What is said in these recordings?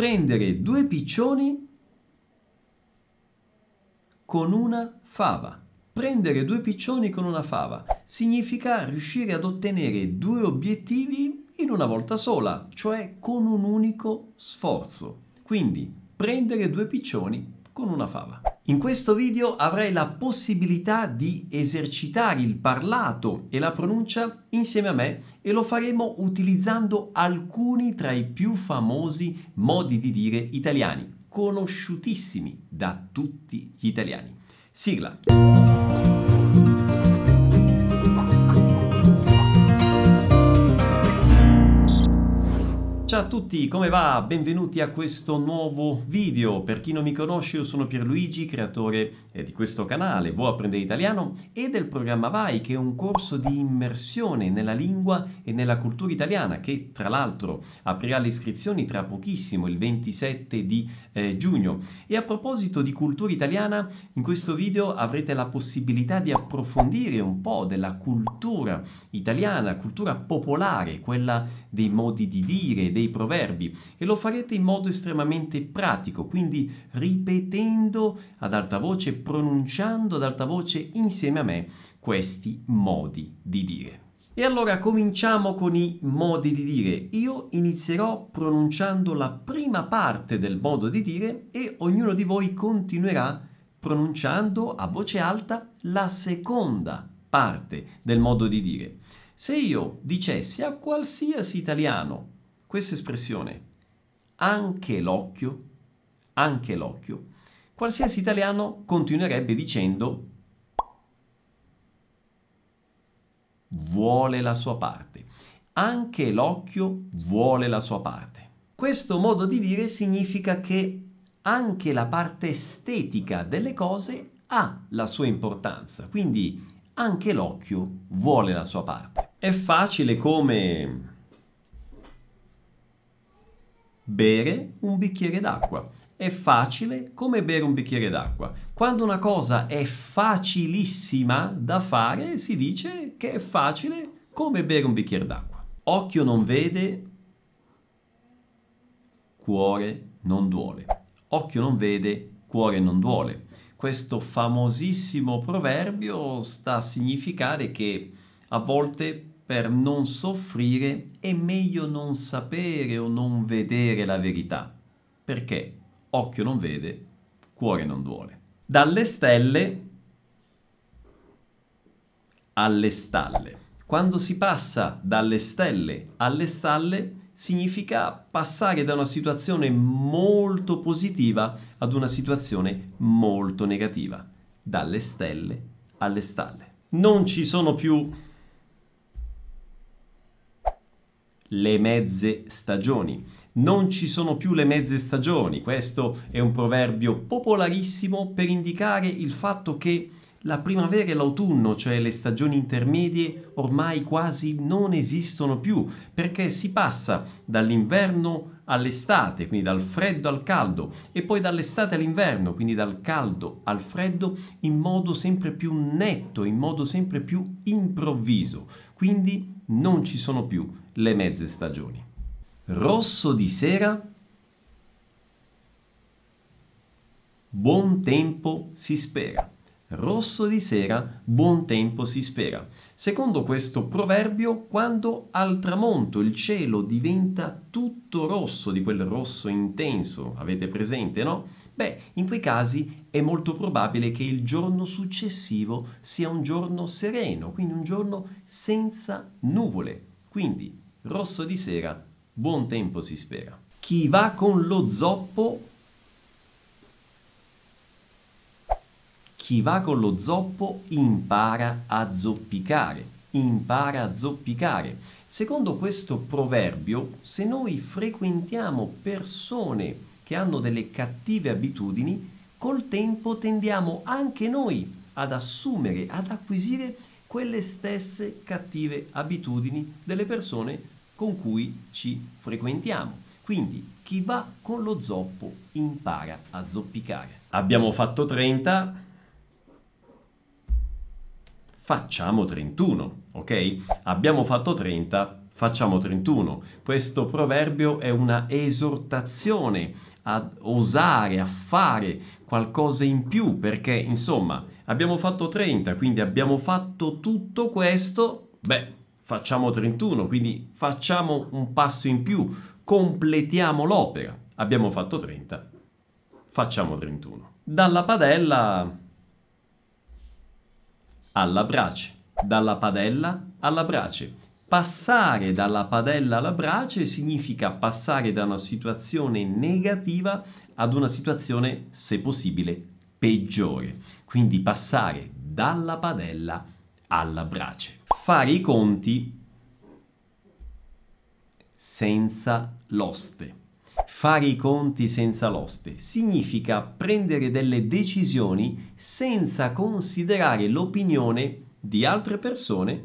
prendere due piccioni con una fava. Prendere due piccioni con una fava significa riuscire ad ottenere due obiettivi in una volta sola, cioè con un unico sforzo. Quindi prendere due piccioni con una fava. In questo video avrai la possibilità di esercitare il parlato e la pronuncia insieme a me e lo faremo utilizzando alcuni tra i più famosi modi di dire italiani, conosciutissimi da tutti gli italiani. Sigla! Ciao a tutti, come va? Benvenuti a questo nuovo video. Per chi non mi conosce, io sono Pierluigi, creatore eh, di questo canale, Vuoi apprendere italiano e del programma Vai, che è un corso di immersione nella lingua e nella cultura italiana, che tra l'altro aprirà le iscrizioni tra pochissimo, il 27 di eh, giugno. E a proposito di cultura italiana, in questo video avrete la possibilità di approfondire un po' della cultura italiana, cultura popolare, quella dei modi di dire, dei proverbi e lo farete in modo estremamente pratico, quindi ripetendo ad alta voce, pronunciando ad alta voce insieme a me questi modi di dire. E allora cominciamo con i modi di dire. Io inizierò pronunciando la prima parte del modo di dire e ognuno di voi continuerà pronunciando a voce alta la seconda parte del modo di dire. Se io dicessi a qualsiasi italiano questa espressione, anche l'occhio, anche l'occhio, qualsiasi italiano continuerebbe dicendo vuole la sua parte. Anche l'occhio vuole la sua parte. Questo modo di dire significa che anche la parte estetica delle cose ha la sua importanza, quindi anche l'occhio vuole la sua parte. È facile come bere un bicchiere d'acqua. È facile come bere un bicchiere d'acqua. Quando una cosa è facilissima da fare, si dice che è facile come bere un bicchiere d'acqua. Occhio non vede, cuore non duole. Occhio non vede, cuore non duole. Questo famosissimo proverbio sta a significare che a volte per non soffrire è meglio non sapere o non vedere la verità, perché occhio non vede, cuore non duole. Dalle stelle alle stalle. Quando si passa dalle stelle alle stalle significa passare da una situazione molto positiva ad una situazione molto negativa. Dalle stelle alle stalle. Non ci sono più le mezze stagioni. Non ci sono più le mezze stagioni, questo è un proverbio popolarissimo per indicare il fatto che la primavera e l'autunno, cioè le stagioni intermedie, ormai quasi non esistono più, perché si passa dall'inverno all'estate, quindi dal freddo al caldo, e poi dall'estate all'inverno, quindi dal caldo al freddo, in modo sempre più netto, in modo sempre più improvviso. Quindi non ci sono più le mezze stagioni. Rosso di sera, buon tempo si spera. Rosso di sera, buon tempo si spera. Secondo questo proverbio, quando al tramonto il cielo diventa tutto rosso, di quel rosso intenso, avete presente, no? Beh, in quei casi è molto probabile che il giorno successivo sia un giorno sereno, quindi un giorno senza nuvole. Quindi, rosso di sera, buon tempo si spera. Chi va con lo zoppo Chi va con lo zoppo impara a zoppicare, impara a zoppicare. Secondo questo proverbio, se noi frequentiamo persone che hanno delle cattive abitudini, col tempo tendiamo anche noi ad assumere, ad acquisire quelle stesse cattive abitudini delle persone con cui ci frequentiamo. Quindi chi va con lo zoppo impara a zoppicare. Abbiamo fatto 30, facciamo 31, ok? Abbiamo fatto 30, facciamo 31. Questo proverbio è una esortazione a osare, a fare qualcosa in più, perché insomma abbiamo fatto 30, quindi abbiamo fatto tutto questo, beh, facciamo 31, quindi facciamo un passo in più, completiamo l'opera. Abbiamo fatto 30, facciamo 31. Dalla padella alla brace, dalla padella alla brace. Passare dalla padella alla brace significa passare da una situazione negativa ad una situazione, se possibile, peggiore. Quindi passare dalla padella alla brace. Fare i conti senza l'oste. Fare i conti senza l'oste significa prendere delle decisioni senza considerare l'opinione di altre persone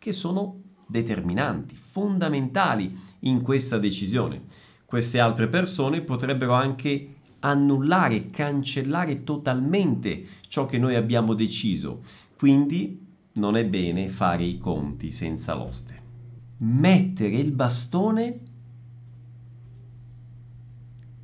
che sono determinanti, fondamentali in questa decisione. Queste altre persone potrebbero anche annullare, cancellare totalmente ciò che noi abbiamo deciso. Quindi non è bene fare i conti senza l'oste. Mettere il bastone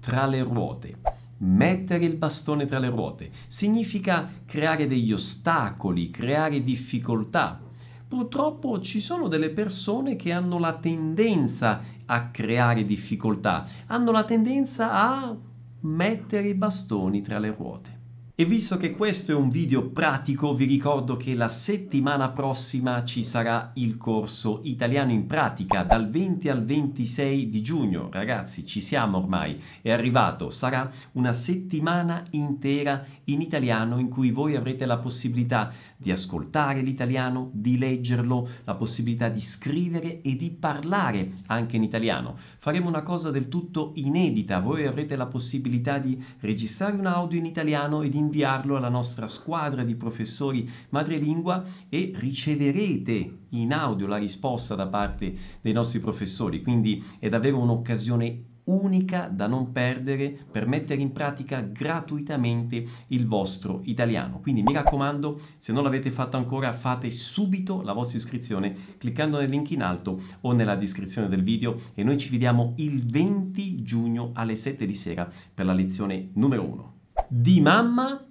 tra le ruote. Mettere il bastone tra le ruote significa creare degli ostacoli, creare difficoltà. Purtroppo ci sono delle persone che hanno la tendenza a creare difficoltà, hanno la tendenza a mettere i bastoni tra le ruote. E visto che questo è un video pratico, vi ricordo che la settimana prossima ci sarà il corso Italiano in pratica dal 20 al 26 di giugno. Ragazzi, ci siamo ormai, è arrivato. Sarà una settimana intera in italiano in cui voi avrete la possibilità di ascoltare l'italiano, di leggerlo, la possibilità di scrivere e di parlare anche in italiano. Faremo una cosa del tutto inedita, voi avrete la possibilità di registrare un audio in italiano e di inviarlo alla nostra squadra di professori madrelingua e riceverete in audio la risposta da parte dei nostri professori, quindi è davvero un'occasione unica da non perdere per mettere in pratica gratuitamente il vostro italiano. Quindi mi raccomando, se non l'avete fatto ancora, fate subito la vostra iscrizione cliccando nel link in alto o nella descrizione del video e noi ci vediamo il 20 giugno alle 7 di sera per la lezione numero 1. Di mamma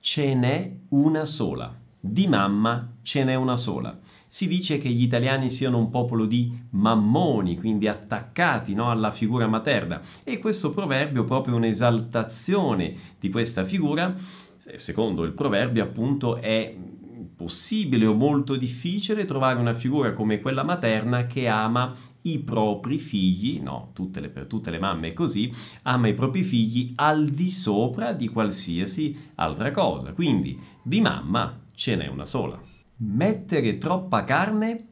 ce n'è una sola. Di mamma ce n'è una sola. Si dice che gli italiani siano un popolo di mammoni, quindi attaccati no, alla figura materna, e questo proverbio proprio un'esaltazione di questa figura. Secondo il proverbio, appunto, è possibile o molto difficile trovare una figura come quella materna che ama i propri figli, no, tutte le, per tutte le mamme è così, ama i propri figli al di sopra di qualsiasi altra cosa. Quindi di mamma ce n'è una sola mettere troppa carne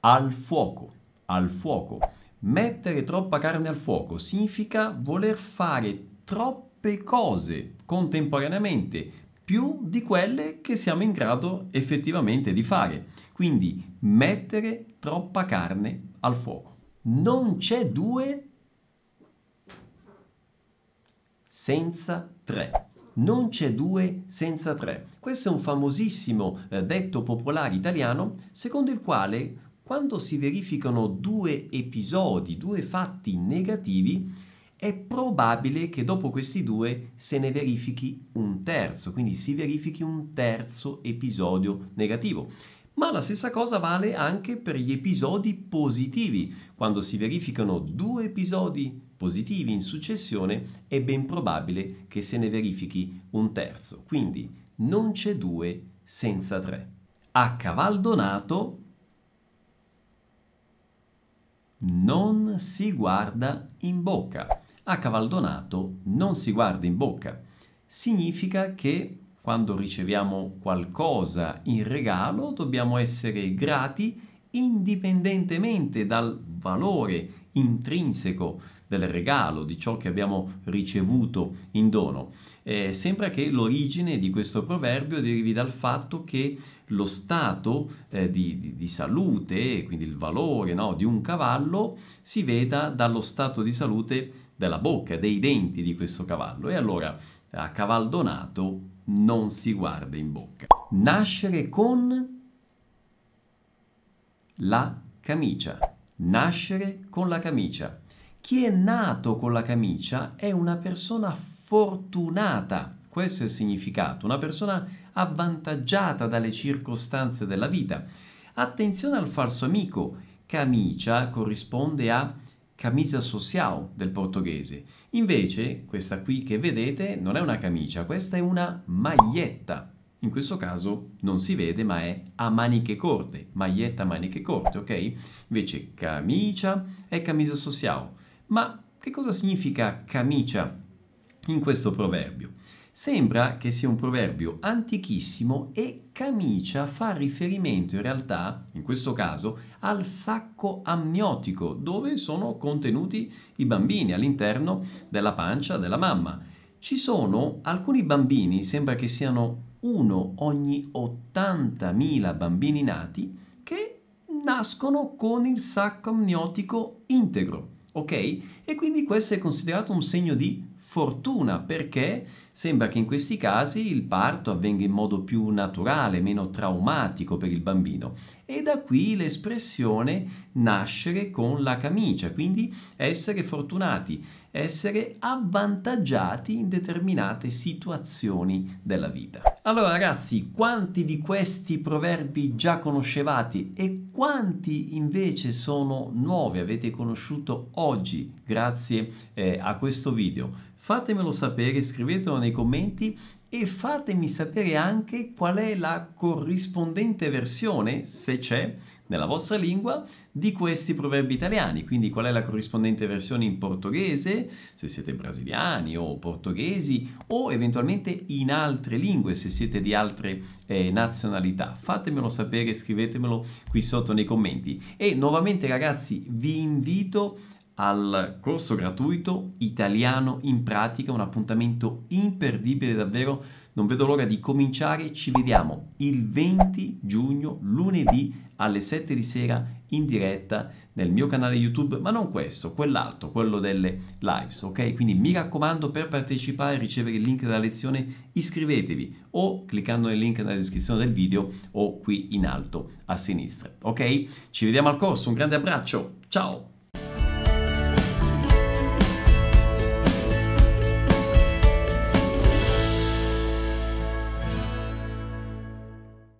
al fuoco, al fuoco. Mettere troppa carne al fuoco significa voler fare troppe cose contemporaneamente, più di quelle che siamo in grado effettivamente di fare. Quindi mettere troppa carne al fuoco. Non c'è due senza tre non c'è due senza tre. Questo è un famosissimo eh, detto popolare italiano secondo il quale quando si verificano due episodi, due fatti negativi, è probabile che dopo questi due se ne verifichi un terzo, quindi si verifichi un terzo episodio negativo. Ma la stessa cosa vale anche per gli episodi positivi. Quando si verificano due episodi positivi in successione, è ben probabile che se ne verifichi un terzo. Quindi non c'è due senza tre. A cavaldonato non si guarda in bocca. A cavaldonato non si guarda in bocca. Significa che quando riceviamo qualcosa in regalo dobbiamo essere grati indipendentemente dal valore intrinseco del regalo, di ciò che abbiamo ricevuto in dono. Eh, sembra che l'origine di questo proverbio derivi dal fatto che lo stato eh, di, di, di, salute, quindi il valore no, di un cavallo, si veda dallo stato di salute della bocca, dei denti di questo cavallo. E allora a cavallo donato non si guarda in bocca. Nascere con la camicia. Nascere con la camicia. Chi è nato con la camicia è una persona fortunata. Questo è il significato, una persona avvantaggiata dalle circostanze della vita. Attenzione al falso amico. Camicia corrisponde a camisa social del portoghese. Invece, questa qui che vedete non è una camicia, questa è una maglietta. In questo caso non si vede, ma è a maniche corte, maglietta a maniche corte, ok? Invece camicia è camisa social. Ma che cosa significa camicia in questo proverbio? Sembra che sia un proverbio antichissimo e camicia fa riferimento in realtà, in questo caso, al sacco amniotico dove sono contenuti i bambini all'interno della pancia della mamma. Ci sono alcuni bambini, sembra che siano uno ogni 80.000 bambini nati, che nascono con il sacco amniotico integro ok? E quindi questo è considerato un segno di fortuna perché sembra che in questi casi il parto avvenga in modo più naturale, meno traumatico per il bambino. E da qui l'espressione nascere con la camicia, quindi essere fortunati, essere avvantaggiati in determinate situazioni della vita. Allora ragazzi, quanti di questi proverbi già conoscevate e quanti invece sono nuovi, avete conosciuto oggi grazie eh, a questo video? Fatemelo sapere, scrivetelo nei commenti e fatemi sapere anche qual è la corrispondente versione, se c'è, nella vostra lingua di questi proverbi italiani, quindi qual è la corrispondente versione in portoghese, se siete brasiliani o portoghesi, o eventualmente in altre lingue, se siete di altre eh, nazionalità. Fatemelo sapere, scrivetemelo qui sotto nei commenti. E nuovamente ragazzi vi invito al corso gratuito Italiano in pratica, un appuntamento imperdibile davvero. Non vedo l'ora di cominciare, ci vediamo il 20 giugno, lunedì alle 7 di sera in diretta nel mio canale YouTube, ma non questo, quell'altro, quello delle lives, ok? Quindi mi raccomando per partecipare e ricevere il link della lezione iscrivetevi o cliccando nel link nella descrizione del video o qui in alto a sinistra, ok? Ci vediamo al corso, un grande abbraccio, ciao!